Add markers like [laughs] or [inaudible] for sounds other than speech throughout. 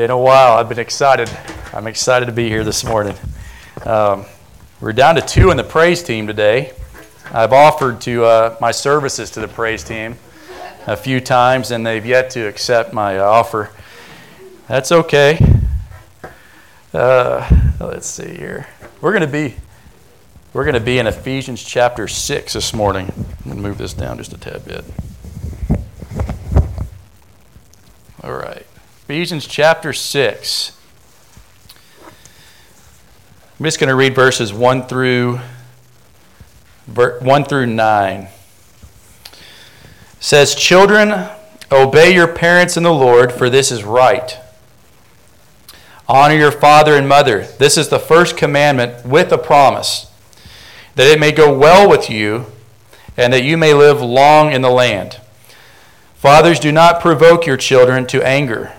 Been a while. I've been excited. I'm excited to be here this morning. Um, we're down to two in the praise team today. I've offered to uh, my services to the praise team a few times, and they've yet to accept my offer. That's okay. Uh, let's see here. We're going to be we're going to be in Ephesians chapter six this morning. I'm going to move this down just a tad bit. All right. Ephesians chapter 6. I'm just going to read verses 1 through 1 through 9. It says, "Children, obey your parents in the Lord, for this is right. Honor your father and mother. This is the first commandment with a promise, that it may go well with you and that you may live long in the land. Fathers, do not provoke your children to anger."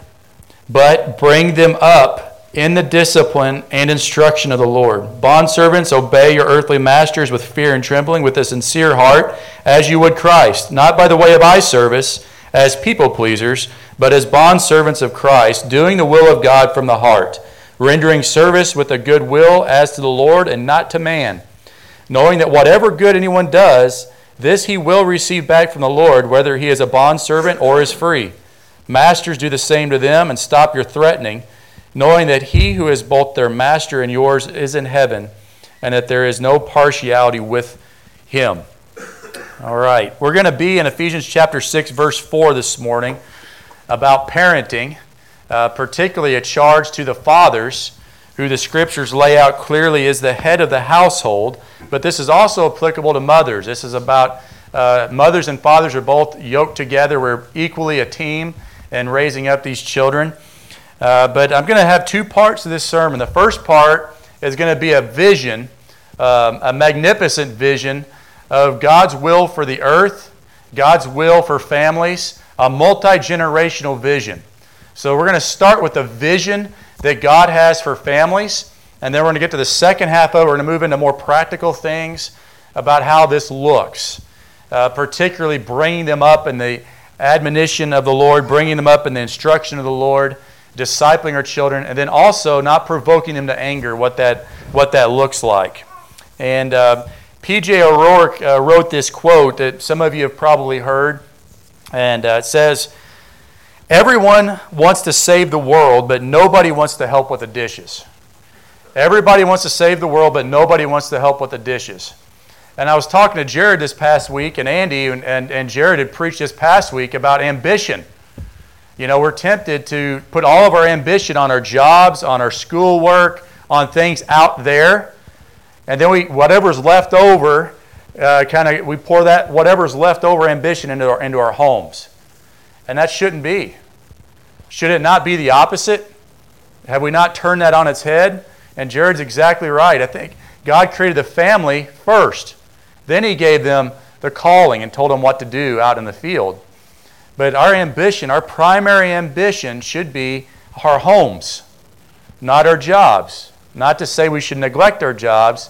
But bring them up in the discipline and instruction of the Lord. Bondservants, obey your earthly masters with fear and trembling, with a sincere heart, as you would Christ, not by the way of eye service, as people pleasers, but as bondservants of Christ, doing the will of God from the heart, rendering service with a good will as to the Lord and not to man, knowing that whatever good anyone does, this he will receive back from the Lord, whether he is a bondservant or is free. Masters, do the same to them and stop your threatening, knowing that he who is both their master and yours is in heaven, and that there is no partiality with him. All right, we're going to be in Ephesians chapter 6, verse 4 this morning about parenting, uh, particularly a charge to the fathers, who the scriptures lay out clearly is the head of the household, but this is also applicable to mothers. This is about uh, mothers and fathers are both yoked together, we're equally a team and raising up these children. Uh, but I'm going to have two parts to this sermon. The first part is going to be a vision, um, a magnificent vision of God's will for the earth, God's will for families, a multi generational vision. So we're going to start with the vision that God has for families, and then we're going to get to the second half of it. We're going to move into more practical things about how this looks, uh, particularly bringing them up in the admonition of the Lord, bringing them up in the instruction of the Lord, discipling our children, and then also not provoking them to anger, what that, what that looks like. And uh, P.J. O'Rourke uh, wrote this quote that some of you have probably heard, and uh, it says, Everyone wants to save the world, but nobody wants to help with the dishes. Everybody wants to save the world, but nobody wants to help with the dishes. And I was talking to Jared this past week, and Andy and, and, and Jared had preached this past week about ambition. You know, we're tempted to put all of our ambition on our jobs, on our schoolwork, on things out there. And then we, whatever's left over, uh, kind of, we pour that, whatever's left over ambition into our, into our homes. And that shouldn't be. Should it not be the opposite? Have we not turned that on its head? And Jared's exactly right. I think God created the family first. Then he gave them their calling and told them what to do out in the field. But our ambition, our primary ambition, should be our homes, not our jobs. Not to say we should neglect our jobs,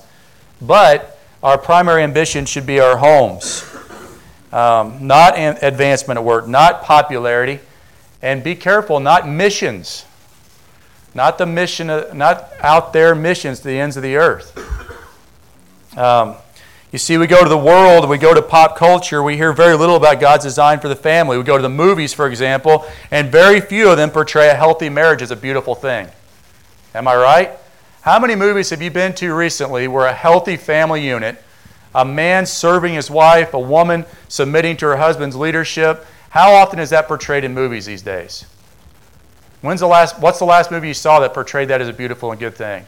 but our primary ambition should be our homes. Um, not advancement at work, not popularity, and be careful, not missions. Not the mission, not out there missions to the ends of the earth. Um, you see, we go to the world, we go to pop culture, we hear very little about God's design for the family. We go to the movies, for example, and very few of them portray a healthy marriage as a beautiful thing. Am I right? How many movies have you been to recently where a healthy family unit, a man serving his wife, a woman submitting to her husband's leadership, how often is that portrayed in movies these days? When's the last, what's the last movie you saw that portrayed that as a beautiful and good thing?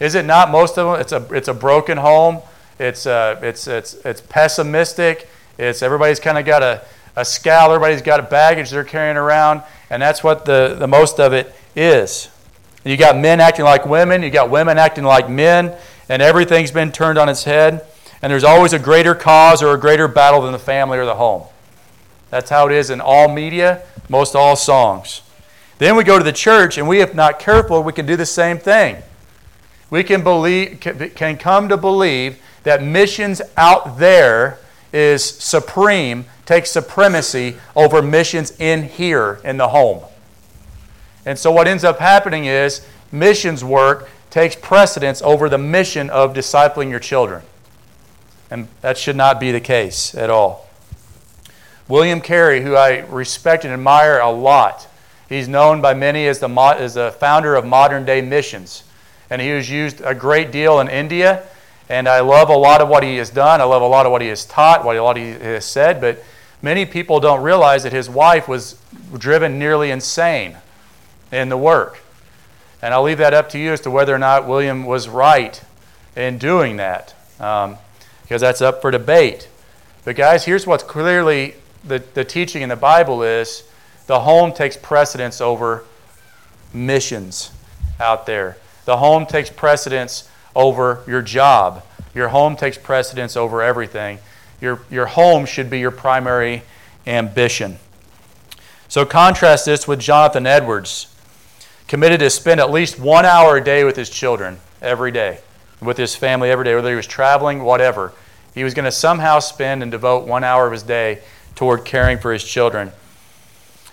Is it not most of them? It's a, it's a broken home it's, uh, it's, it's, it's pessimistic. It's everybody's kind of got a, a scowl. Everybody's got a baggage they're carrying around. And that's what the, the most of it is. You got men acting like women. You got women acting like men. And everything's been turned on its head. And there's always a greater cause or a greater battle than the family or the home. That's how it is in all media, most all songs. Then we go to the church, and we, if not careful, we can do the same thing. We can believe, can come to believe that missions out there is supreme, takes supremacy over missions in here in the home. And so what ends up happening is missions work takes precedence over the mission of discipling your children. And that should not be the case at all. William Carey, who I respect and admire a lot, he's known by many as the, as the founder of modern day missions. And he was used a great deal in India. And I love a lot of what he has done. I love a lot of what he has taught, what a lot he has said. But many people don't realize that his wife was driven nearly insane in the work. And I'll leave that up to you as to whether or not William was right in doing that, um, because that's up for debate. But, guys, here's what's clearly the, the teaching in the Bible is the home takes precedence over missions out there. The home takes precedence over your job. Your home takes precedence over everything. Your, your home should be your primary ambition. So contrast this with Jonathan Edwards committed to spend at least one hour a day with his children every day, with his family every day, whether he was traveling, whatever. He was going to somehow spend and devote one hour of his day toward caring for his children.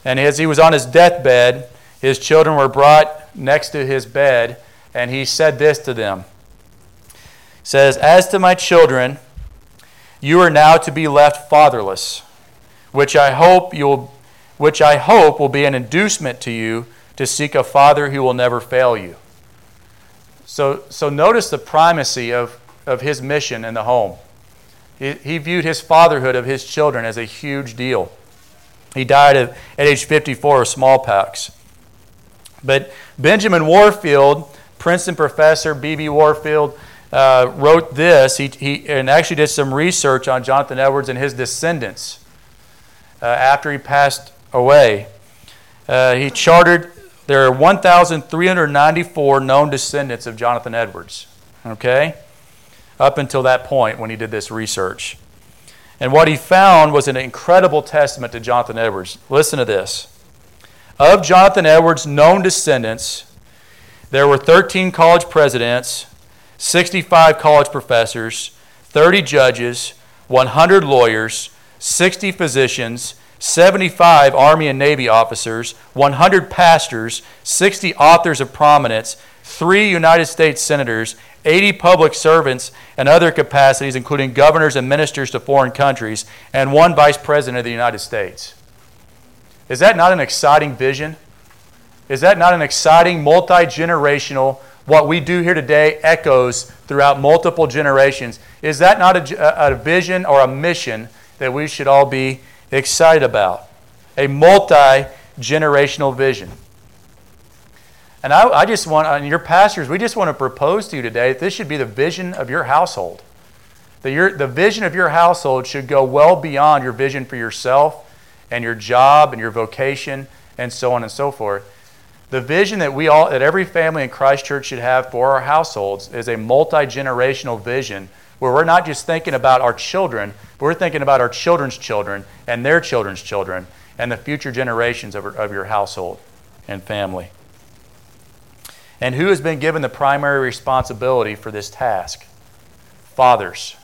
And as he was on his deathbed, his children were brought next to his bed, and he said this to them. Says, As to my children, you are now to be left fatherless, which I hope you will, which I hope will be an inducement to you to seek a father who will never fail you. So, so notice the primacy of, of his mission in the home. He, he viewed his fatherhood of his children as a huge deal. He died at, at age 54 of smallpox. But Benjamin Warfield, Princeton professor, B.B. Warfield, uh, wrote this. He, he and actually did some research on Jonathan Edwards and his descendants uh, after he passed away. Uh, he charted there are 1,394 known descendants of Jonathan Edwards, okay? Up until that point when he did this research. And what he found was an incredible testament to Jonathan Edwards. Listen to this. Of Jonathan Edwards' known descendants, there were 13 college presidents, 65 college professors, 30 judges, 100 lawyers, 60 physicians, 75 Army and Navy officers, 100 pastors, 60 authors of prominence, three United States senators, 80 public servants and other capacities, including governors and ministers to foreign countries, and one vice president of the United States. Is that not an exciting vision? Is that not an exciting, multi generational, what we do here today echoes throughout multiple generations? Is that not a, a vision or a mission that we should all be excited about. A multi generational vision. And I, I just want, and your pastors, we just want to propose to you today that this should be the vision of your household. That your, the vision of your household should go well beyond your vision for yourself and your job and your vocation and so on and so forth. The vision that we all, that every family in Christ Church should have for our households is a multi generational vision where we're not just thinking about our children, but we're thinking about our children's children and their children's children and the future generations of, of your household and family. And who has been given the primary responsibility for this task? Fathers.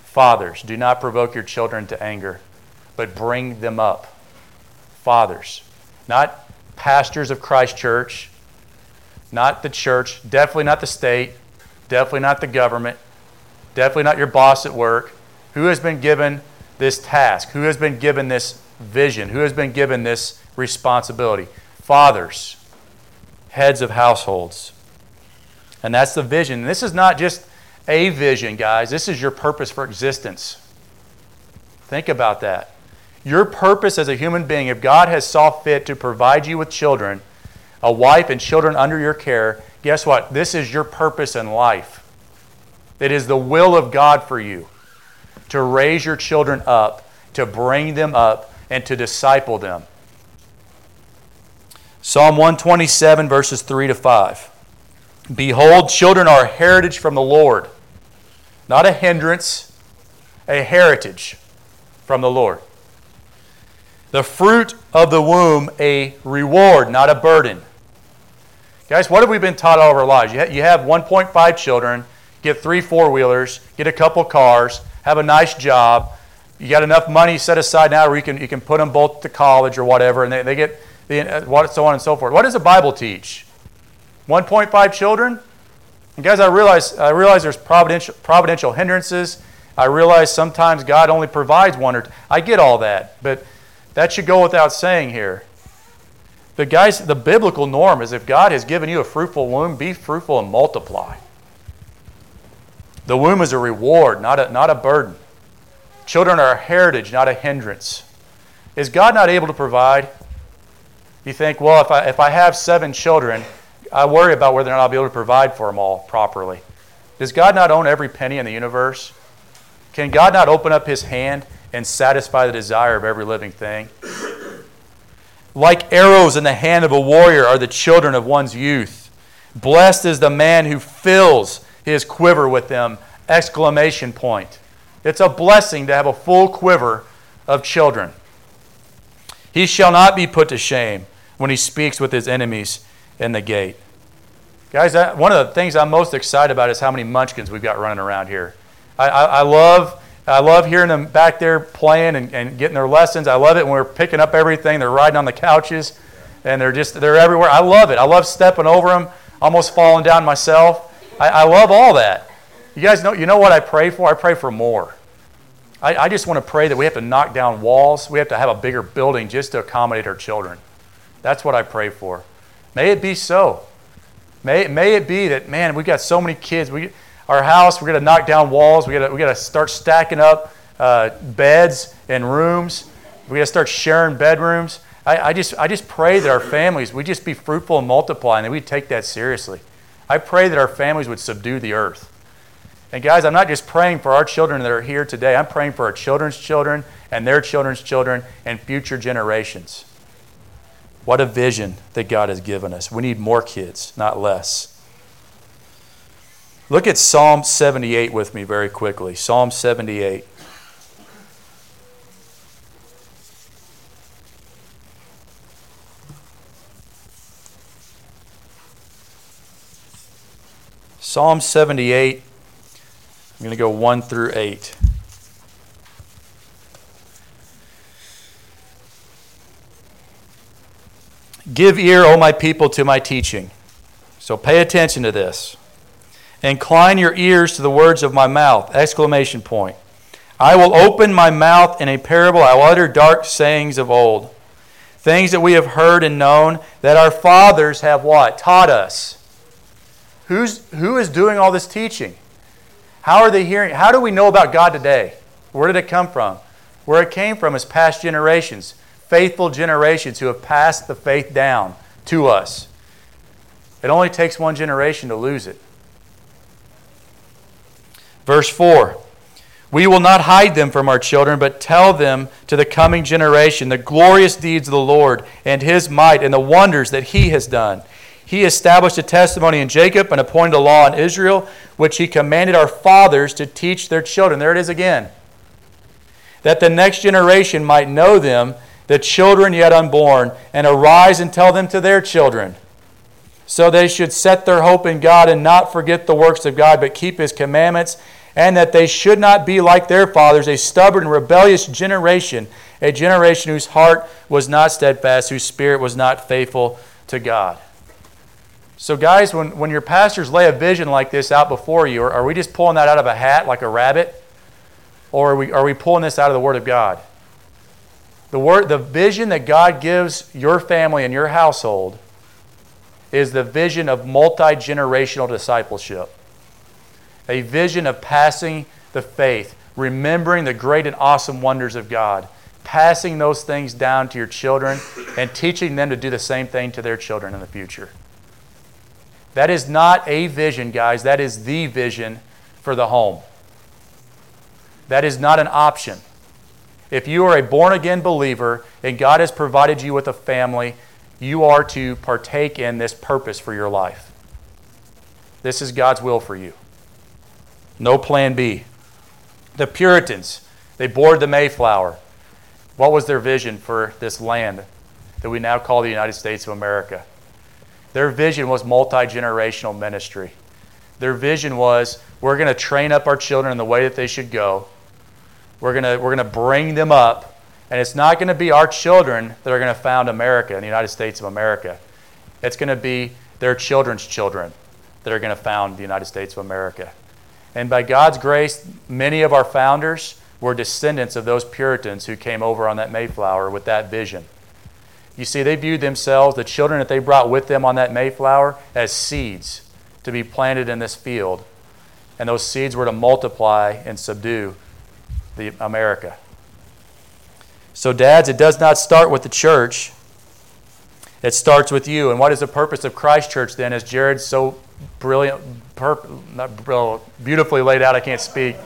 Fathers, do not provoke your children to anger, but bring them up. Fathers. Not pastors of Christ Church, not the church, definitely not the state, definitely not the government, Definitely not your boss at work. Who has been given this task? Who has been given this vision? Who has been given this responsibility? Fathers, heads of households. And that's the vision. this is not just a vision, guys. This is your purpose for existence. Think about that. Your purpose as a human being, if God has saw fit to provide you with children, a wife and children under your care, guess what? This is your purpose in life. It is the will of God for you to raise your children up, to bring them up, and to disciple them. Psalm 127, verses 3 to 5. Behold, children are a heritage from the Lord, not a hindrance, a heritage from the Lord. The fruit of the womb, a reward, not a burden. Guys, what have we been taught all of our lives? You have 1.5 children get three four wheelers, get a couple cars, have a nice job. You got enough money set aside now where you can, you can put them both to college or whatever, and they, they get the, uh, what, so on and so forth. What does the Bible teach? 1.5 children? And guys, I realize, I realize there's providential, providential hindrances. I realize sometimes God only provides one or two. I get all that, but that should go without saying here. The guys, the biblical norm is if God has given you a fruitful womb, be fruitful and multiply. The womb is a reward, not a, not a burden. Children are a heritage, not a hindrance. Is God not able to provide? You think, well, if I, if I have seven children, I worry about whether or not I'll be able to provide for them all properly. Does God not own every penny in the universe? Can God not open up his hand and satisfy the desire of every living thing? Like arrows in the hand of a warrior are the children of one's youth. Blessed is the man who fills his quiver with them! Exclamation point. It's a blessing to have a full quiver of children. He shall not be put to shame when he speaks with his enemies in the gate. Guys, one of the things I'm most excited about is how many munchkins we've got running around here. I, I, I love, I love hearing them back there playing and, and getting their lessons. I love it when we're picking up everything. They're riding on the couches and they're just, they're everywhere. I love it. I love stepping over them, almost falling down myself. I, I love all that. You guys know, you know what I pray for? I pray for more. I, I just want to pray that we have to knock down walls. We have to have a bigger building just to accommodate our children. That's what I pray for. May it be so. May, may it be that, man, we've got so many kids. We, our house, we're going to knock down walls. we got we to start stacking up uh, beds and rooms. we got to start sharing bedrooms. I, I, just, I just pray that our families, we just be fruitful and multiply, and that we take that seriously. I pray that our families would subdue the earth. And guys, I'm not just praying for our children that are here today, I'm praying for our children's children and their children's children and future generations. What a vision that God has given us. We need more kids, not less. Look at Psalm 78 with me very quickly. Psalm 78. Psalm 78 I'm going to go 1 through 8. Give ear, O my people, to my teaching. So pay attention to this. Incline your ears to the words of my mouth! Exclamation point. I will open my mouth in a parable. I will utter dark sayings of old. Things that we have heard and known that our fathers have what? Taught us. Who's, who is doing all this teaching? How are they hearing? How do we know about God today? Where did it come from? Where it came from is past generations, faithful generations who have passed the faith down to us. It only takes one generation to lose it. Verse 4 We will not hide them from our children, but tell them to the coming generation the glorious deeds of the Lord and his might and the wonders that he has done. He established a testimony in Jacob and appointed a law in Israel, which he commanded our fathers to teach their children. There it is again. That the next generation might know them, the children yet unborn, and arise and tell them to their children. So they should set their hope in God and not forget the works of God, but keep his commandments, and that they should not be like their fathers, a stubborn, rebellious generation, a generation whose heart was not steadfast, whose spirit was not faithful to God. So, guys, when, when your pastors lay a vision like this out before you, are, are we just pulling that out of a hat like a rabbit? Or are we, are we pulling this out of the Word of God? The, word, the vision that God gives your family and your household is the vision of multi generational discipleship, a vision of passing the faith, remembering the great and awesome wonders of God, passing those things down to your children, and teaching them to do the same thing to their children in the future. That is not a vision, guys. That is the vision for the home. That is not an option. If you are a born again believer and God has provided you with a family, you are to partake in this purpose for your life. This is God's will for you. No plan B. The Puritans, they boarded the Mayflower. What was their vision for this land that we now call the United States of America? Their vision was multi generational ministry. Their vision was we're going to train up our children in the way that they should go. We're going we're to bring them up And it's not going to be our children that are going to found America and the United States of America. It's going to be their children's children that are going to found the United States of America. And by God's grace, many of our founders were descendants of those Puritans who came over on that Mayflower with that vision. You see, they viewed themselves, the children that they brought with them on that Mayflower, as seeds to be planted in this field. And those seeds were to multiply and subdue the America. So, dads, it does not start with the church. It starts with you. And what is the purpose of Christ Church then, as Jared so brilliant, not brilliant, beautifully laid out, I can't speak,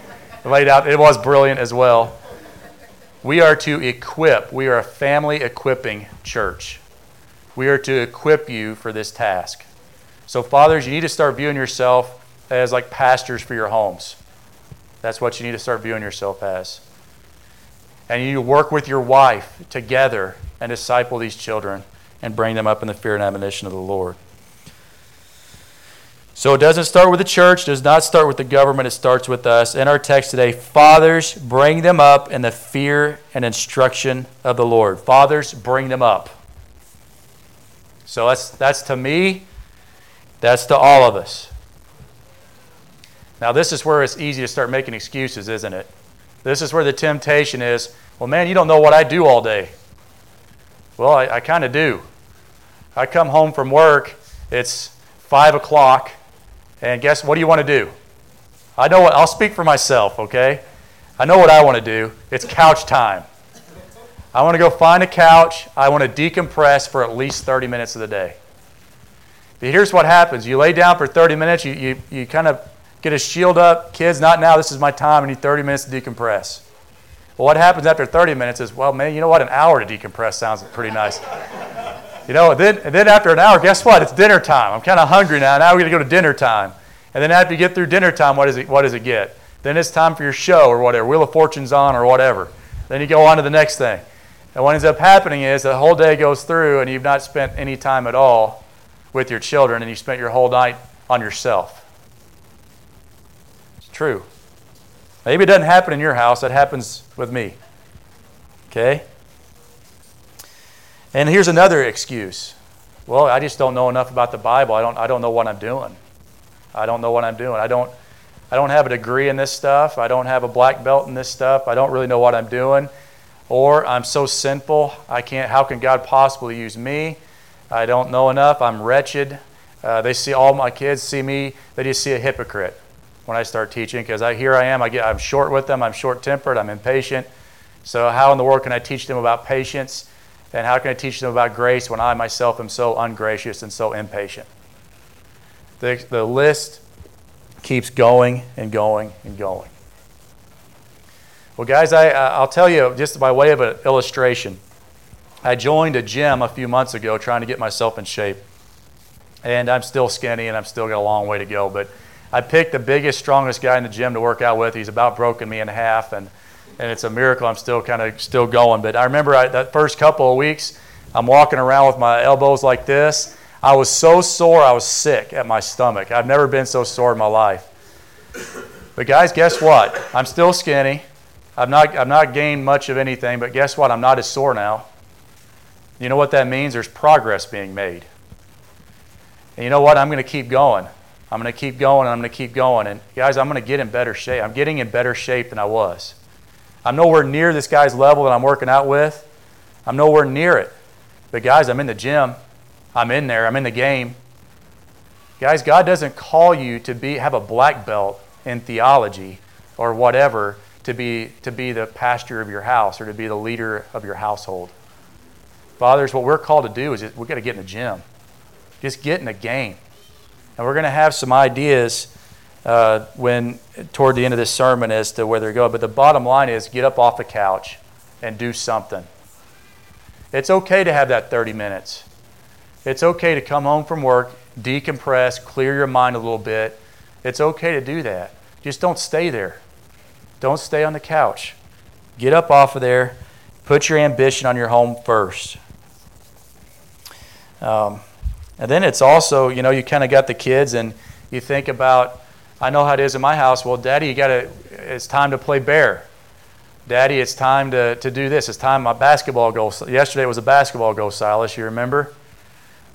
laid out, it was brilliant as well. We are to equip. We are a family equipping church. We are to equip you for this task. So, fathers, you need to start viewing yourself as like pastors for your homes. That's what you need to start viewing yourself as. And you work with your wife together and disciple these children and bring them up in the fear and admonition of the Lord. So it doesn't start with the church, does not start with the government, it starts with us. In our text today, fathers, bring them up in the fear and instruction of the Lord. Fathers, bring them up. So that's, that's to me, that's to all of us. Now, this is where it's easy to start making excuses, isn't it? This is where the temptation is well, man, you don't know what I do all day. Well, I, I kind of do. I come home from work, it's 5 o'clock, and guess what do you want to do? I know what, I'll speak for myself, okay? I know what I want to do. It's couch time. I want to go find a couch. I want to decompress for at least 30 minutes of the day. But here's what happens you lay down for 30 minutes, you, you, you kind of get a shield up. Kids, not now. This is my time. I need 30 minutes to decompress. Well, what happens after 30 minutes is, well, man, you know what? An hour to decompress sounds pretty nice. You know, and then, and then after an hour, guess what? It's dinner time. I'm kind of hungry now. Now we're going to go to dinner time. And then after you get through dinner time, what, is it, what does it get? Then it's time for your show or whatever, Wheel of Fortune's on or whatever. Then you go on to the next thing. And what ends up happening is the whole day goes through and you've not spent any time at all with your children and you spent your whole night on yourself. It's true. Maybe it doesn't happen in your house, it happens with me. Okay? And here's another excuse. Well, I just don't know enough about the Bible. I don't, I don't know what I'm doing. I don't know what I'm doing. I don't, I don't have a degree in this stuff. I don't have a black belt in this stuff. I don't really know what I'm doing. Or I'm so sinful, I can't, how can God possibly use me? I don't know enough. I'm wretched. Uh, they see all my kids see me, they just see a hypocrite when I start teaching because I, here I am, I get, I'm short with them, I'm short tempered, I'm impatient. So, how in the world can I teach them about patience? And how can I teach them about grace when I myself am so ungracious and so impatient? The, the list keeps going and going and going. Well, guys, I, I'll tell you just by way of an illustration. I joined a gym a few months ago trying to get myself in shape. And I'm still skinny and I'm still got a long way to go. But I picked the biggest, strongest guy in the gym to work out with. He's about broken me in half. And, and it's a miracle I'm still kind of still going. But I remember I, that first couple of weeks, I'm walking around with my elbows like this. I was so sore, I was sick at my stomach. I've never been so sore in my life. But guys, guess what? I'm still skinny. I've not, I've not gained much of anything, but guess what? I'm not as sore now. You know what that means? There's progress being made. And you know what? I'm going to keep going. I'm going to keep going and I'm going to keep going. And guys, I'm going to get in better shape. I'm getting in better shape than I was. I'm nowhere near this guy's level that I'm working out with. I'm nowhere near it. But guys, I'm in the gym. I'm in there. I'm in the game. Guys, God doesn't call you to be have a black belt in theology or whatever to be, to be the pastor of your house or to be the leader of your household. Fathers, what we're called to do is we've got to get in the gym. Just get in the game. And we're going to have some ideas uh, when toward the end of this sermon as to where they're going. But the bottom line is get up off the couch and do something. It's okay to have that 30 minutes. It's okay to come home from work, decompress, clear your mind a little bit. It's okay to do that. Just don't stay there. Don't stay on the couch. Get up off of there. Put your ambition on your home first. Um, and then it's also, you know, you kind of got the kids and you think about, I know how it is in my house. Well, Daddy, you got to, it's time to play bear. Daddy, it's time to, to do this. It's time my basketball goal. Yesterday was a basketball goal, Silas. You remember?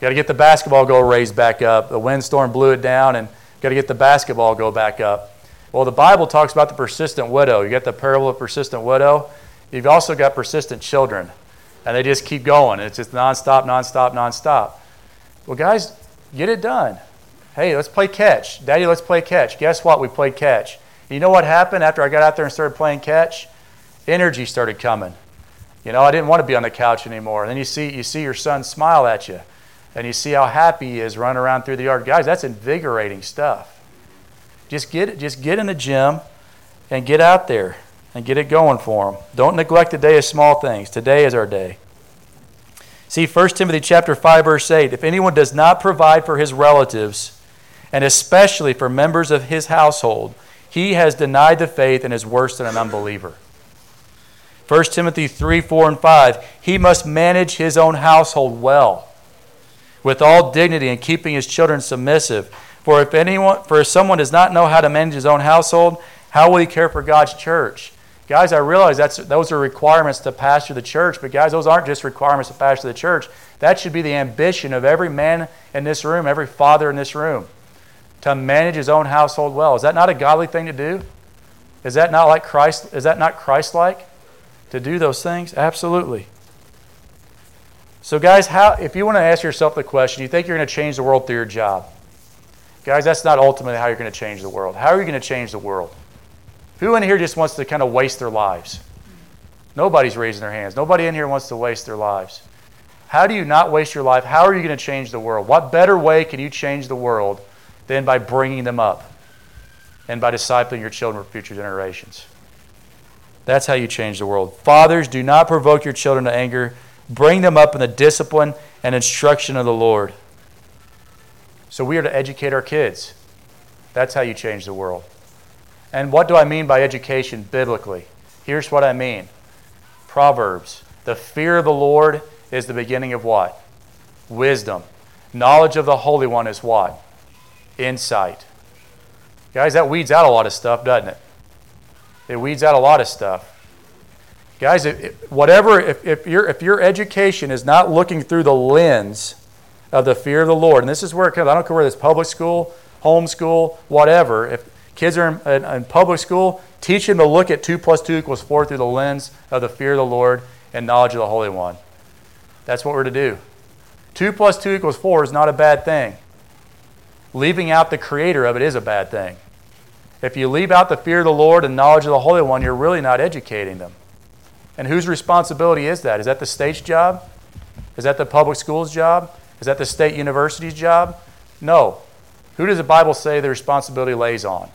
Got to get the basketball goal raised back up. The windstorm blew it down, and got to get the basketball go back up. Well, the Bible talks about the persistent widow. You got the parable of persistent widow. You've also got persistent children, and they just keep going. It's just nonstop, nonstop, nonstop. Well, guys, get it done. Hey, let's play catch. Daddy, let's play catch. Guess what? We played catch. You know what happened after I got out there and started playing catch? energy started coming. You know, I didn't want to be on the couch anymore. And then you see, you see your son smile at you, and you see how happy he is running around through the yard. Guys, that's invigorating stuff. Just get, just get in the gym and get out there and get it going for them. Don't neglect the day of small things. Today is our day. See 1 Timothy chapter 5 verse 8, if anyone does not provide for his relatives and especially for members of his household, he has denied the faith and is worse than an unbeliever. 1 Timothy 3 4 and 5. He must manage his own household well, with all dignity and keeping his children submissive. For if anyone, for if someone does not know how to manage his own household, how will he care for God's church? Guys, I realize that's, those are requirements to pastor the church, but guys, those aren't just requirements to pastor the church. That should be the ambition of every man in this room, every father in this room, to manage his own household well. Is that not a godly thing to do? Is that not like Christ? Is that not Christ-like? to do those things? Absolutely. So, guys, how, if you want to ask yourself the question, you think you're going to change the world through your job? Guys, that's not ultimately how you're going to change the world. How are you going to change the world? Who in here just wants to kind of waste their lives? Nobody's raising their hands. Nobody in here wants to waste their lives. How do you not waste your life? How are you going to change the world? What better way can you change the world than by bringing them up and by discipling your children for future generations? That's how you change the world. Fathers, do not provoke your children to anger. Bring them up in the discipline and instruction of the Lord. So we are to educate our kids. That's how you change the world. And what do I mean by education biblically? Here's what I mean Proverbs. The fear of the Lord is the beginning of what? Wisdom. Knowledge of the Holy One is what? Insight. Guys, that weeds out a lot of stuff, doesn't it? It weeds out a lot of stuff. Guys, if, whatever, if, if, your, if your education is not looking through the lens of the fear of the Lord, and this is where it comes, I don't care whether it's public school, homeschool, whatever. If kids are in, in, in public school, teach them to look at 2 plus 2 equals 4 through the lens of the fear of the Lord and knowledge of the Holy One. That's what we're to do. 2 plus 2 equals 4 is not a bad thing. Leaving out the creator of it is a bad thing. If you leave out the fear of the Lord and knowledge of the Holy One, you're really not educating them. And whose responsibility is that? Is that the state's job? Is that the public school's job? Is that the state university's job? No. Who does the Bible say the responsibility lays on?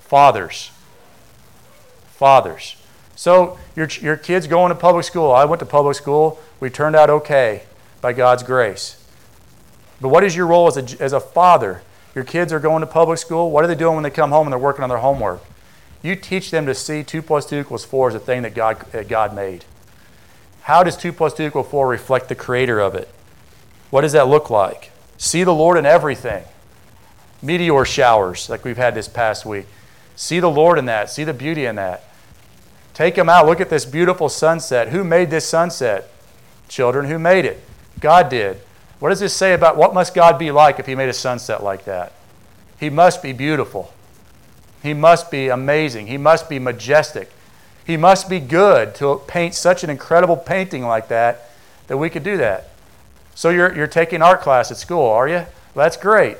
Fathers. Fathers. So your, your kids going to public school. I went to public school. We turned out okay by God's grace. But what is your role as a, as a father your kids are going to public school. What are they doing when they come home and they're working on their homework? You teach them to see 2 plus 2 equals 4 as a thing that God, that God made. How does 2 plus 2 equal 4 reflect the creator of it? What does that look like? See the Lord in everything. Meteor showers, like we've had this past week. See the Lord in that. See the beauty in that. Take them out. Look at this beautiful sunset. Who made this sunset? Children, who made it? God did. What does this say about what must God be like if he made a sunset like that? He must be beautiful. He must be amazing. He must be majestic. He must be good to paint such an incredible painting like that that we could do that. So you're, you're taking art class at school, are you? Well, that's great.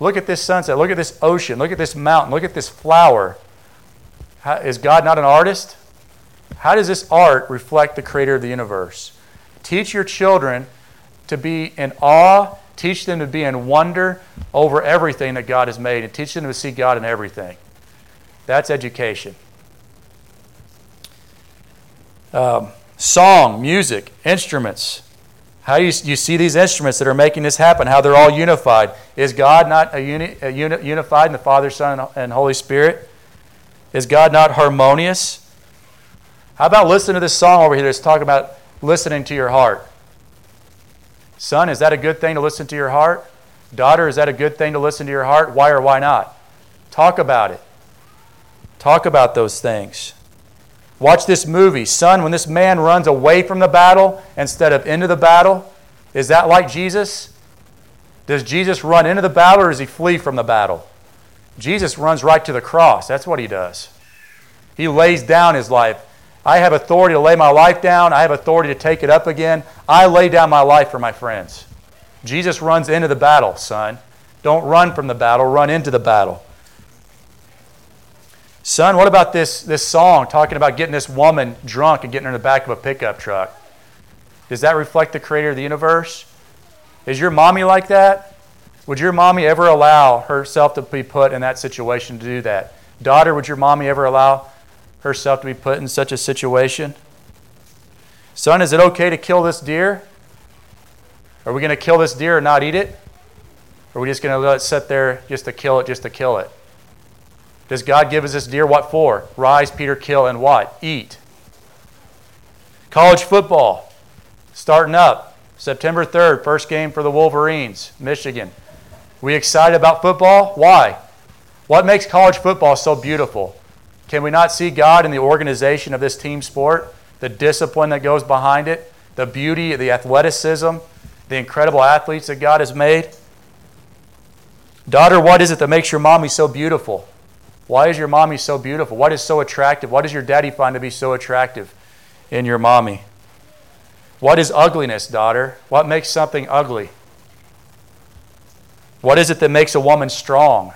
Look at this sunset. Look at this ocean. Look at this mountain. Look at this flower. How, is God not an artist? How does this art reflect the creator of the universe? Teach your children to be in awe, teach them to be in wonder over everything that God has made, and teach them to see God in everything. That's education. Um, song, music, instruments. How you, you see these instruments that are making this happen? How they're all unified? Is God not a uni, a uni, unified in the Father, Son, and Holy Spirit? Is God not harmonious? How about listening to this song over here that's talking about listening to your heart? Son, is that a good thing to listen to your heart? Daughter, is that a good thing to listen to your heart? Why or why not? Talk about it. Talk about those things. Watch this movie. Son, when this man runs away from the battle instead of into the battle, is that like Jesus? Does Jesus run into the battle or does he flee from the battle? Jesus runs right to the cross. That's what he does. He lays down his life. I have authority to lay my life down. I have authority to take it up again. I lay down my life for my friends. Jesus runs into the battle, son. Don't run from the battle, run into the battle. Son, what about this, this song talking about getting this woman drunk and getting her in the back of a pickup truck? Does that reflect the creator of the universe? Is your mommy like that? Would your mommy ever allow herself to be put in that situation to do that? Daughter, would your mommy ever allow herself to be put in such a situation? Son, is it okay to kill this deer? Are we going to kill this deer and not eat it? Or are we just going to let it sit there just to kill it, just to kill it? Does God give us this deer what for? Rise, Peter, kill, and what? Eat. College football starting up September 3rd, first game for the Wolverines, Michigan. We excited about football? Why? What makes college football so beautiful? Can we not see God in the organization of this team sport? The discipline that goes behind it, the beauty, the athleticism, the incredible athletes that God has made? Daughter, what is it that makes your mommy so beautiful? Why is your mommy so beautiful? What is so attractive? What does your daddy find to be so attractive in your mommy? What is ugliness, daughter? What makes something ugly? What is it that makes a woman strong?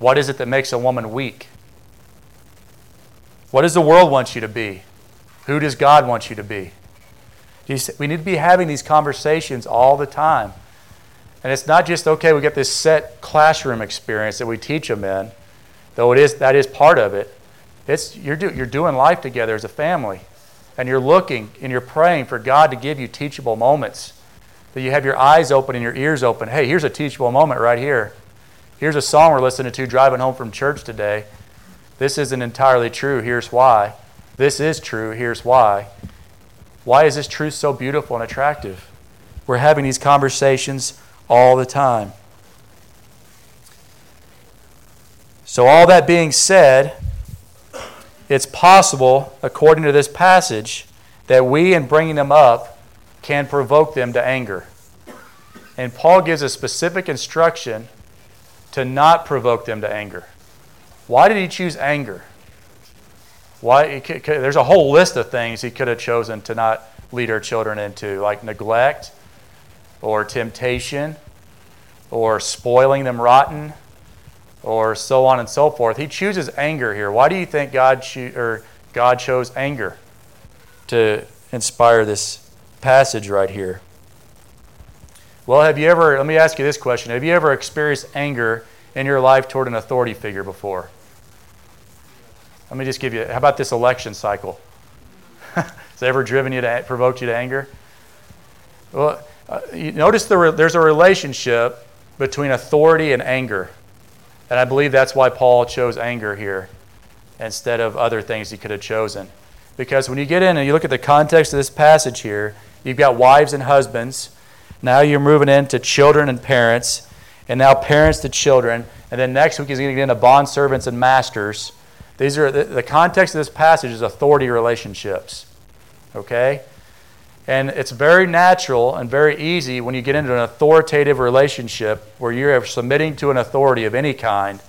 What is it that makes a woman weak? What does the world want you to be? Who does God want you to be? We need to be having these conversations all the time. And it's not just, okay, we get this set classroom experience that we teach them in though it is that is part of it. It's you're do, you're doing life together as a family, and you're looking and you're praying for God to give you teachable moments. That you have your eyes open and your ears open. Hey, here's a teachable moment right here. Here's a song we're listening to driving home from church today. This isn't entirely true. Here's why. This is true. Here's why. Why is this truth so beautiful and attractive? We're having these conversations all the time. So, all that being said, it's possible, according to this passage, that we, in bringing them up, can provoke them to anger. And Paul gives a specific instruction to not provoke them to anger. Why did he choose anger? Why, there's a whole list of things he could have chosen to not lead our children into, like neglect, or temptation, or spoiling them rotten, or so on and so forth. He chooses anger here. Why do you think God cho- or God chose anger to inspire this passage right here? Well, have you ever let me ask you this question. Have you ever experienced anger in your life toward an authority figure before? Let me just give you how about this election cycle? [laughs] Has it ever driven you to provoked you to anger? Well, uh, you notice the, there's a relationship between authority and anger. And I believe that's why Paul chose anger here instead of other things he could have chosen. Because when you get in and you look at the context of this passage here, you've got wives and husbands. Now you're moving into children and parents, and now parents to children. And then next week he's going to get into bond servants and masters. These are the, the context of this passage is authority relationships. Okay? And it's very natural and very easy when you get into an authoritative relationship where you're submitting to an authority of any kind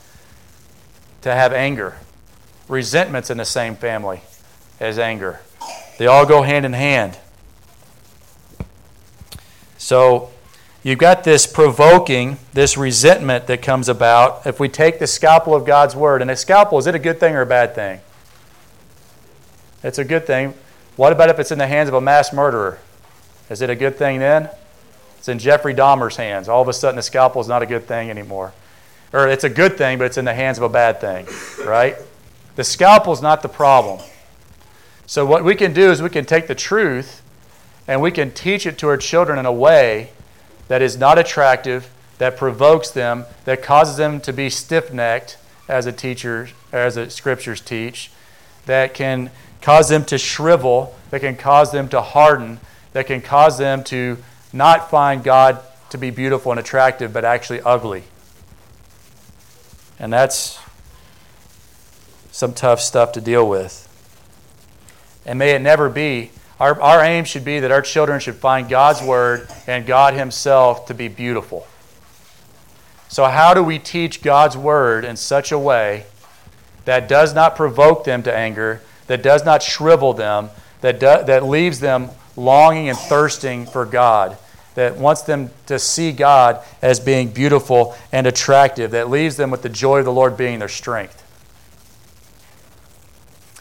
to have anger. Resentment's in the same family as anger, they all go hand in hand. So you've got this provoking, this resentment that comes about if we take the scalpel of God's word. And a scalpel, is it a good thing or a bad thing? It's a good thing. What about if it's in the hands of a mass murderer? Is it a good thing then? It's in Jeffrey Dahmer's hands. All of a sudden, the scalpel is not a good thing anymore. Or it's a good thing, but it's in the hands of a bad thing, right? The scalpel is not the problem. So, what we can do is we can take the truth and we can teach it to our children in a way that is not attractive, that provokes them, that causes them to be stiff necked, as a teacher, as the scriptures teach, that can cause them to shrivel, that can cause them to harden, that can cause them to not find God to be beautiful and attractive, but actually ugly. And that's some tough stuff to deal with. And may it never be. Our, our aim should be that our children should find God's Word and God Himself to be beautiful. So, how do we teach God's Word in such a way that does not provoke them to anger, that does not shrivel them, that, do, that leaves them longing and thirsting for God? that wants them to see God as being beautiful and attractive, that leaves them with the joy of the Lord being their strength.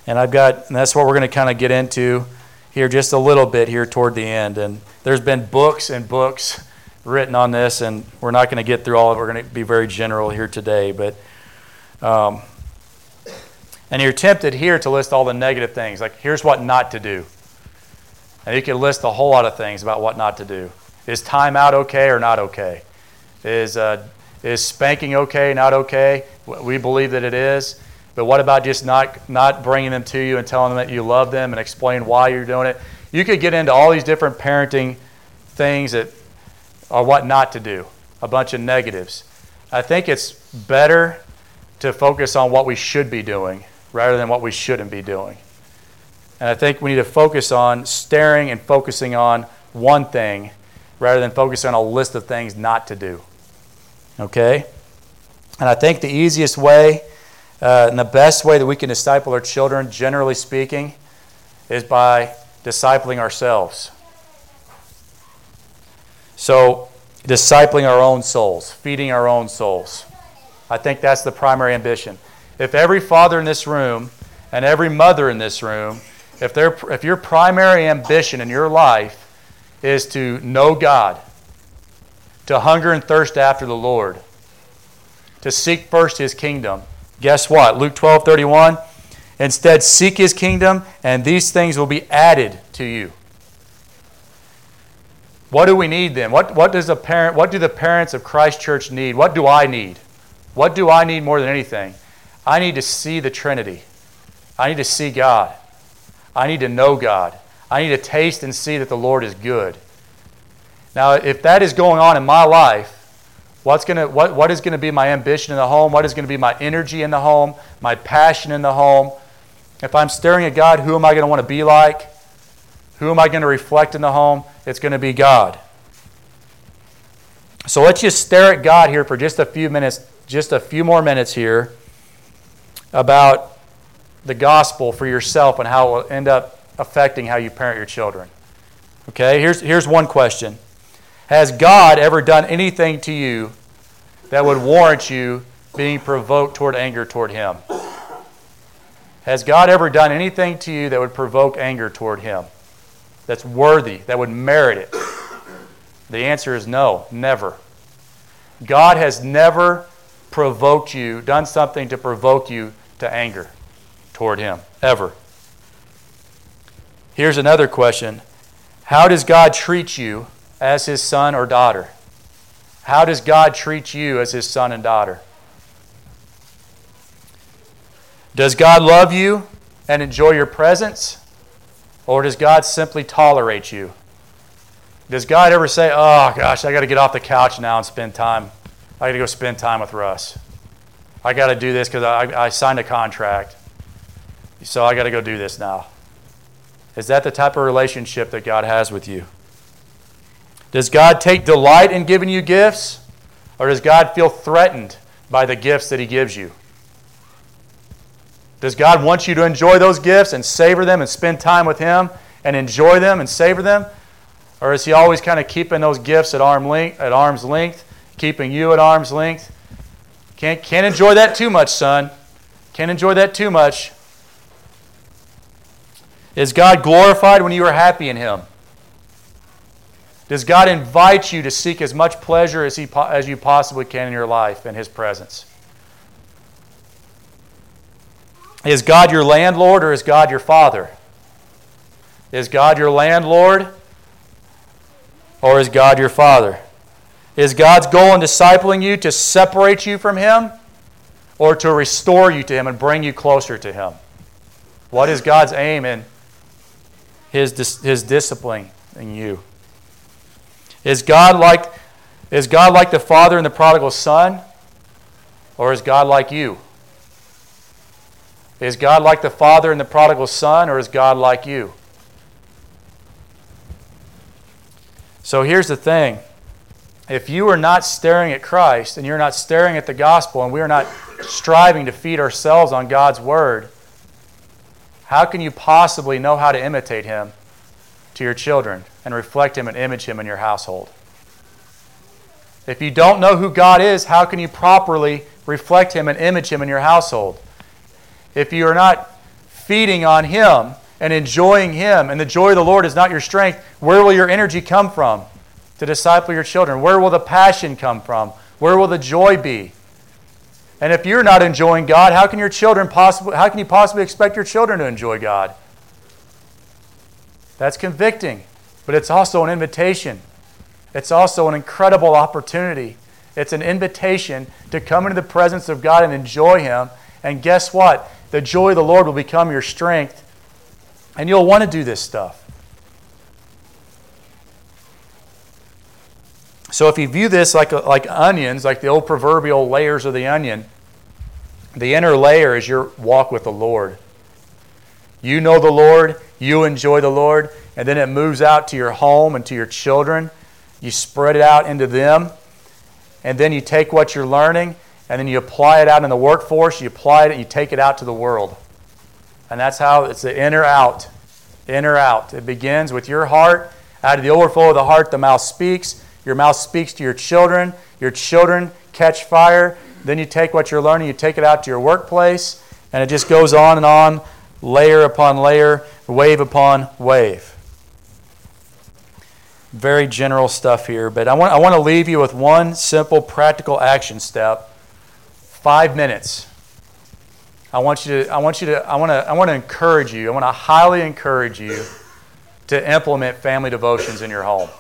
And I've got, and that's what we're going to kind of get into here just a little bit here toward the end. And there's been books and books written on this, and we're not going to get through all of it. We're going to be very general here today. But, um, and you're tempted here to list all the negative things, like here's what not to do. And you can list a whole lot of things about what not to do. Is timeout okay or not okay? Is, uh, is spanking okay, not okay? We believe that it is. But what about just not, not bringing them to you and telling them that you love them and explain why you're doing it? You could get into all these different parenting things that are what not to do, a bunch of negatives. I think it's better to focus on what we should be doing rather than what we shouldn't be doing. And I think we need to focus on staring and focusing on one thing rather than focusing on a list of things not to do. Okay? And I think the easiest way uh, and the best way that we can disciple our children, generally speaking, is by discipling ourselves. So, discipling our own souls, feeding our own souls. I think that's the primary ambition. If every father in this room and every mother in this room, if, if your primary ambition in your life is to know God, to hunger and thirst after the Lord, to seek first his kingdom. Guess what? Luke 12 31. Instead, seek his kingdom, and these things will be added to you. What do we need then? What, what, does a parent, what do the parents of Christ Church need? What do I need? What do I need more than anything? I need to see the Trinity. I need to see God. I need to know God. I need to taste and see that the Lord is good. Now, if that is going on in my life, what's gonna, what, what is going to be my ambition in the home? What is going to be my energy in the home? My passion in the home? If I'm staring at God, who am I going to want to be like? Who am I going to reflect in the home? It's going to be God. So let's just stare at God here for just a few minutes, just a few more minutes here about the gospel for yourself and how it will end up affecting how you parent your children. Okay, here's, here's one question Has God ever done anything to you that would warrant you being provoked toward anger toward Him? Has God ever done anything to you that would provoke anger toward Him? That's worthy, that would merit it? The answer is no, never. God has never provoked you, done something to provoke you to anger toward Him, ever. Here's another question How does God treat you as his son or daughter? How does God treat you as his son and daughter? Does God love you and enjoy your presence? Or does God simply tolerate you? Does God ever say, Oh gosh, I got to get off the couch now and spend time? I got to go spend time with Russ. I got to do this because I, I signed a contract. So I got to go do this now. Is that the type of relationship that God has with you? Does God take delight in giving you gifts? Or does God feel threatened by the gifts that He gives you? Does God want you to enjoy those gifts and savor them and spend time with Him and enjoy them and savor them? Or is He always kind of keeping those gifts at, arm length, at arm's length, keeping you at arm's length? Can't, can't enjoy that too much, son. Can't enjoy that too much. Is God glorified when you are happy in Him? Does God invite you to seek as much pleasure as, he, as you possibly can in your life in His presence? Is God your landlord or is God your father? Is God your landlord or is God your father? Is God's goal in discipling you to separate you from Him or to restore you to Him and bring you closer to Him? What is God's aim in his, his discipline in you? Is God like is God like the father and the prodigal son? Or is God like you? Is God like the father and the prodigal son, or is God like you? So here's the thing if you are not staring at Christ and you're not staring at the gospel and we are not striving to feed ourselves on God's word, how can you possibly know how to imitate him to your children and reflect him and image him in your household? If you don't know who God is, how can you properly reflect him and image him in your household? If you are not feeding on him and enjoying him and the joy of the Lord is not your strength, where will your energy come from? to disciple your children? Where will the passion come from? Where will the joy be? And if you're not enjoying God, how can your children possibly how can you possibly expect your children to enjoy God? That's convicting, but it's also an invitation. It's also an incredible opportunity. It's an invitation to come into the presence of God and enjoy him. And guess what? The joy of the Lord will become your strength. And you'll want to do this stuff. So if you view this like, like onions, like the old proverbial layers of the onion, the inner layer is your walk with the Lord. You know the Lord, you enjoy the Lord, and then it moves out to your home and to your children. You spread it out into them, and then you take what you're learning and then you apply it out in the workforce, you apply it you take it out to the world. And that's how it's the inner out. Inner out. It begins with your heart. Out of the overflow of the heart, the mouth speaks. Your mouth speaks to your children. Your children catch fire. Then you take what you're learning, you take it out to your workplace, and it just goes on and on, layer upon layer, wave upon wave. Very general stuff here, but I want, I want to leave you with one simple practical action step. Five minutes. I want you to, I want you to, I want to, I want to encourage you, I want to highly encourage you to implement family devotions in your home.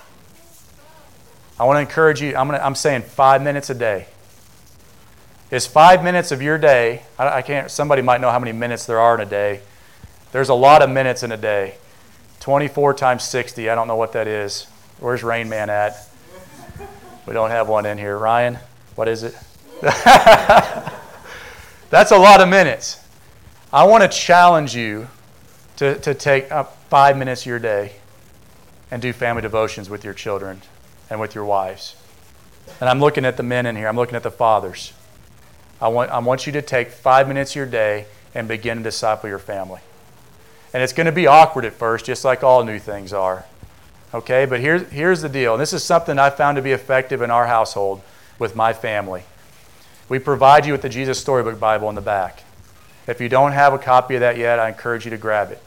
I want to encourage you. I'm, gonna, I'm saying five minutes a day. Is five minutes of your day, I, I can't, somebody might know how many minutes there are in a day. There's a lot of minutes in a day. 24 times 60, I don't know what that is. Where's Rain Man at? We don't have one in here. Ryan, what is it? [laughs] That's a lot of minutes. I want to challenge you to, to take five minutes of your day and do family devotions with your children and with your wives. And I'm looking at the men in here, I'm looking at the fathers. I want, I want you to take five minutes of your day and begin to disciple your family. And it's going to be awkward at first, just like all new things are. Okay, but here's, here's the deal. And this is something I found to be effective in our household with my family. We provide you with the Jesus Storybook Bible in the back. If you don't have a copy of that yet, I encourage you to grab it.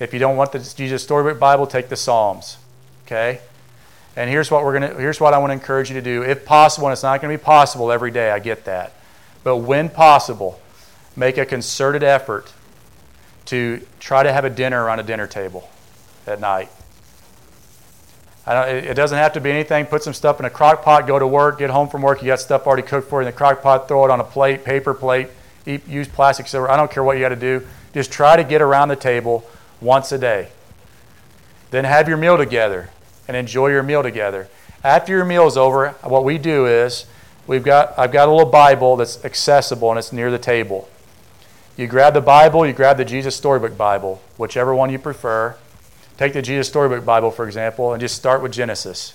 If you don't want the Jesus Storybook Bible, take the Psalms. Okay? And here's what we're to here's what I want to encourage you to do. If possible, and it's not going to be possible every day, I get that. But when possible, make a concerted effort to try to have a dinner around a dinner table at night. it doesn't have to be anything. Put some stuff in a crock pot, go to work, get home from work, you got stuff already cooked for you in the crock pot, throw it on a plate, paper plate, eat, use plastic silver. I don't care what you got to do. Just try to get around the table once a day. Then have your meal together and enjoy your meal together. After your meal is over, what we do is we've got I've got a little Bible that's accessible and it's near the table. You grab the Bible, you grab the Jesus Storybook Bible, whichever one you prefer. Take the Jesus Storybook Bible, for example, and just start with Genesis.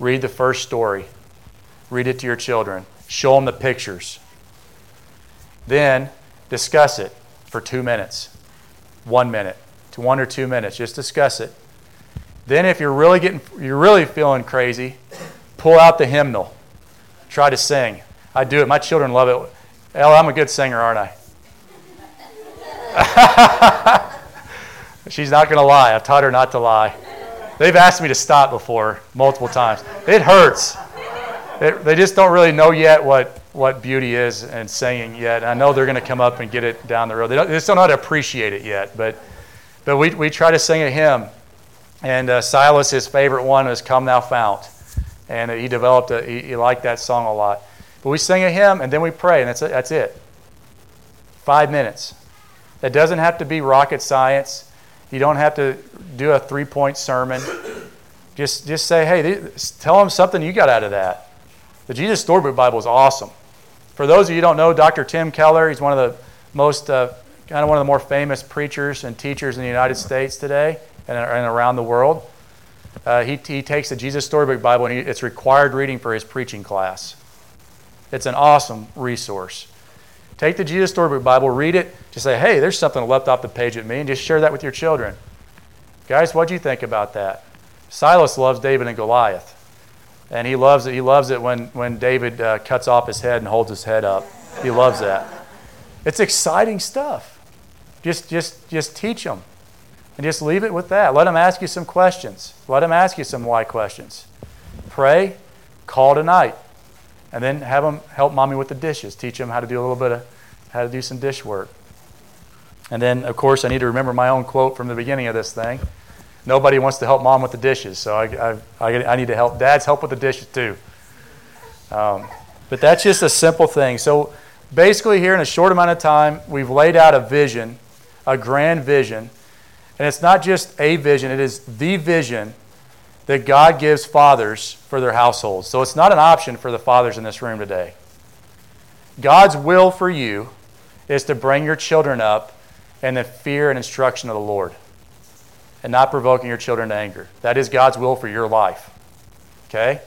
Read the first story. Read it to your children. Show them the pictures. Then discuss it for two minutes, one minute, to one or two minutes. Just discuss it. Then, if you're really getting, you're really feeling crazy, pull out the hymnal. Try to sing. I do it. My children love it. Ella, I'm a good singer, aren't I? [laughs] She's not going to lie. I've taught her not to lie. They've asked me to stop before multiple times. It hurts. It, they just don't really know yet what, what beauty is and singing yet. I know they're going to come up and get it down the road. They, they, just don't know how to appreciate it yet. But, but we, we try to sing a hymn and uh, Silas, his favorite one was Come Thou Fount. And he developed, a, he, he liked that song a lot. But we sing a hymn and then we pray, and that's. That's it. Five minutes. It doesn't have to be rocket science. You don't have to do a three point sermon. Just, just say, hey, tell them something you got out of that. The Jesus Storybook Bible is awesome. For those of you who don't know, Dr. Tim Keller, he's one of the most uh, kind of one of the more famous preachers and teachers in the United States today and, and around the world. Uh, he, he takes the Jesus Storybook Bible and he, it's required reading for his preaching class. It's an awesome resource. Take the Jesus Storybook Bible, read it, just say, hey, there's something left off the page at me, and just share that with your children. Guys, what do you think about that? Silas loves David and Goliath. And he loves it. He loves it when, when David uh, cuts off his head and holds his head up. He loves that. It's exciting stuff. Just, just, just teach them. And just leave it with that. Let them ask you some questions. Let them ask you some why questions. Pray, call tonight. And then have them help mommy with the dishes. Teach them how to do a little bit of how to do some dish work. And then, of course, I need to remember my own quote from the beginning of this thing. Nobody wants to help mom with the dishes, so I, I, I, I need to help. Dads help with the dishes too. Um, but that's just a simple thing. So basically, here in a short amount of time, we've laid out a vision, a grand vision. And it's not just a vision, it is the vision that God gives fathers for their households. So it's not an option for the fathers in this room today. God's will for you is to bring your children up in the fear and instruction of the Lord and not provoking your children to anger. That is God's will for your life. Okay?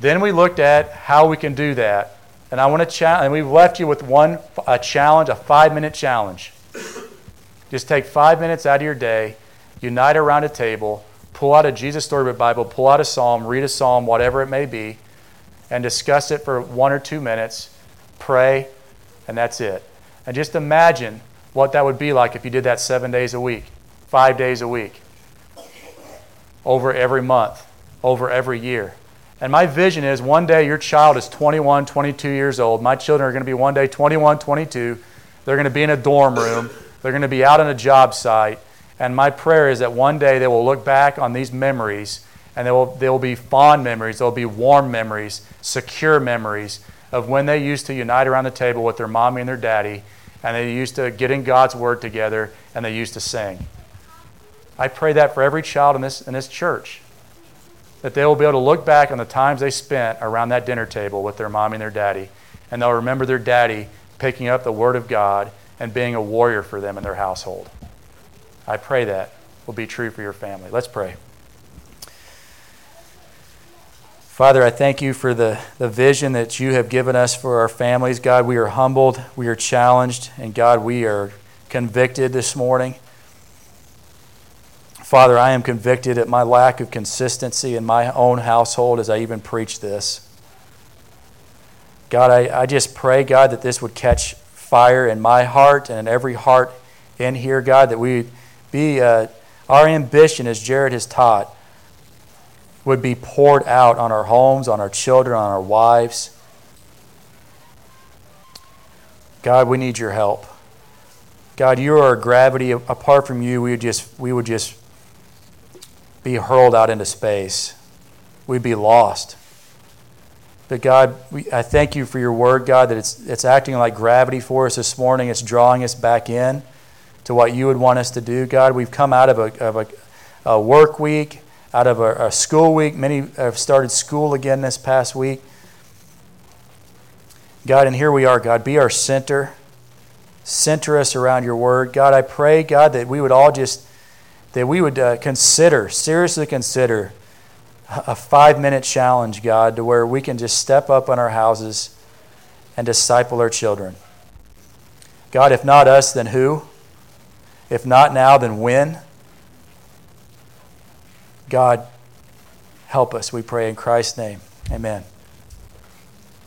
Then we looked at how we can do that. And I want to challenge, and we've left you with one a challenge, a five minute challenge. Just take five minutes out of your day, unite around a table, pull out a Jesus Storybook Bible, pull out a psalm, read a psalm, whatever it may be, and discuss it for one or two minutes, pray, and that's it. And just imagine what that would be like if you did that seven days a week, five days a week, over every month, over every year. And my vision is one day your child is 21, 22 years old. My children are going to be one day 21, 22. They're going to be in a dorm room. They're going to be out on a job site. And my prayer is that one day they will look back on these memories and they will, they will be fond memories, they'll be warm memories, secure memories of when they used to unite around the table with their mommy and their daddy and they used to get in God's Word together, and they used to sing. I pray that for every child in this, in this church, that they will be able to look back on the times they spent around that dinner table with their mommy and their daddy, and they'll remember their daddy picking up the Word of God and being a warrior for them in their household. I pray that will be true for your family. Let's pray. Father, I thank you for the, the vision that you have given us for our families. God, we are humbled, we are challenged, and God, we are convicted this morning. Father, I am convicted at my lack of consistency in my own household as I even preach this. God, I, I just pray, God, that this would catch fire in my heart and in every heart in here, God, that we be, uh, our ambition, as Jared has taught, would be poured out on our homes, on our children, on our wives. God, we need your help. God, you are gravity. Apart from you, we would just, we would just be hurled out into space. We'd be lost. But God, we, I thank you for your word, God, that it's, it's acting like gravity for us this morning. It's drawing us back in to what you would want us to do. God, we've come out of a, of a, a work week out of a, a school week. Many have started school again this past week. God, and here we are, God. Be our center. Center us around your word. God, I pray, God, that we would all just, that we would uh, consider, seriously consider, a five minute challenge, God, to where we can just step up in our houses and disciple our children. God, if not us, then who? If not now, then when? God, help us, we pray in Christ's name. Amen.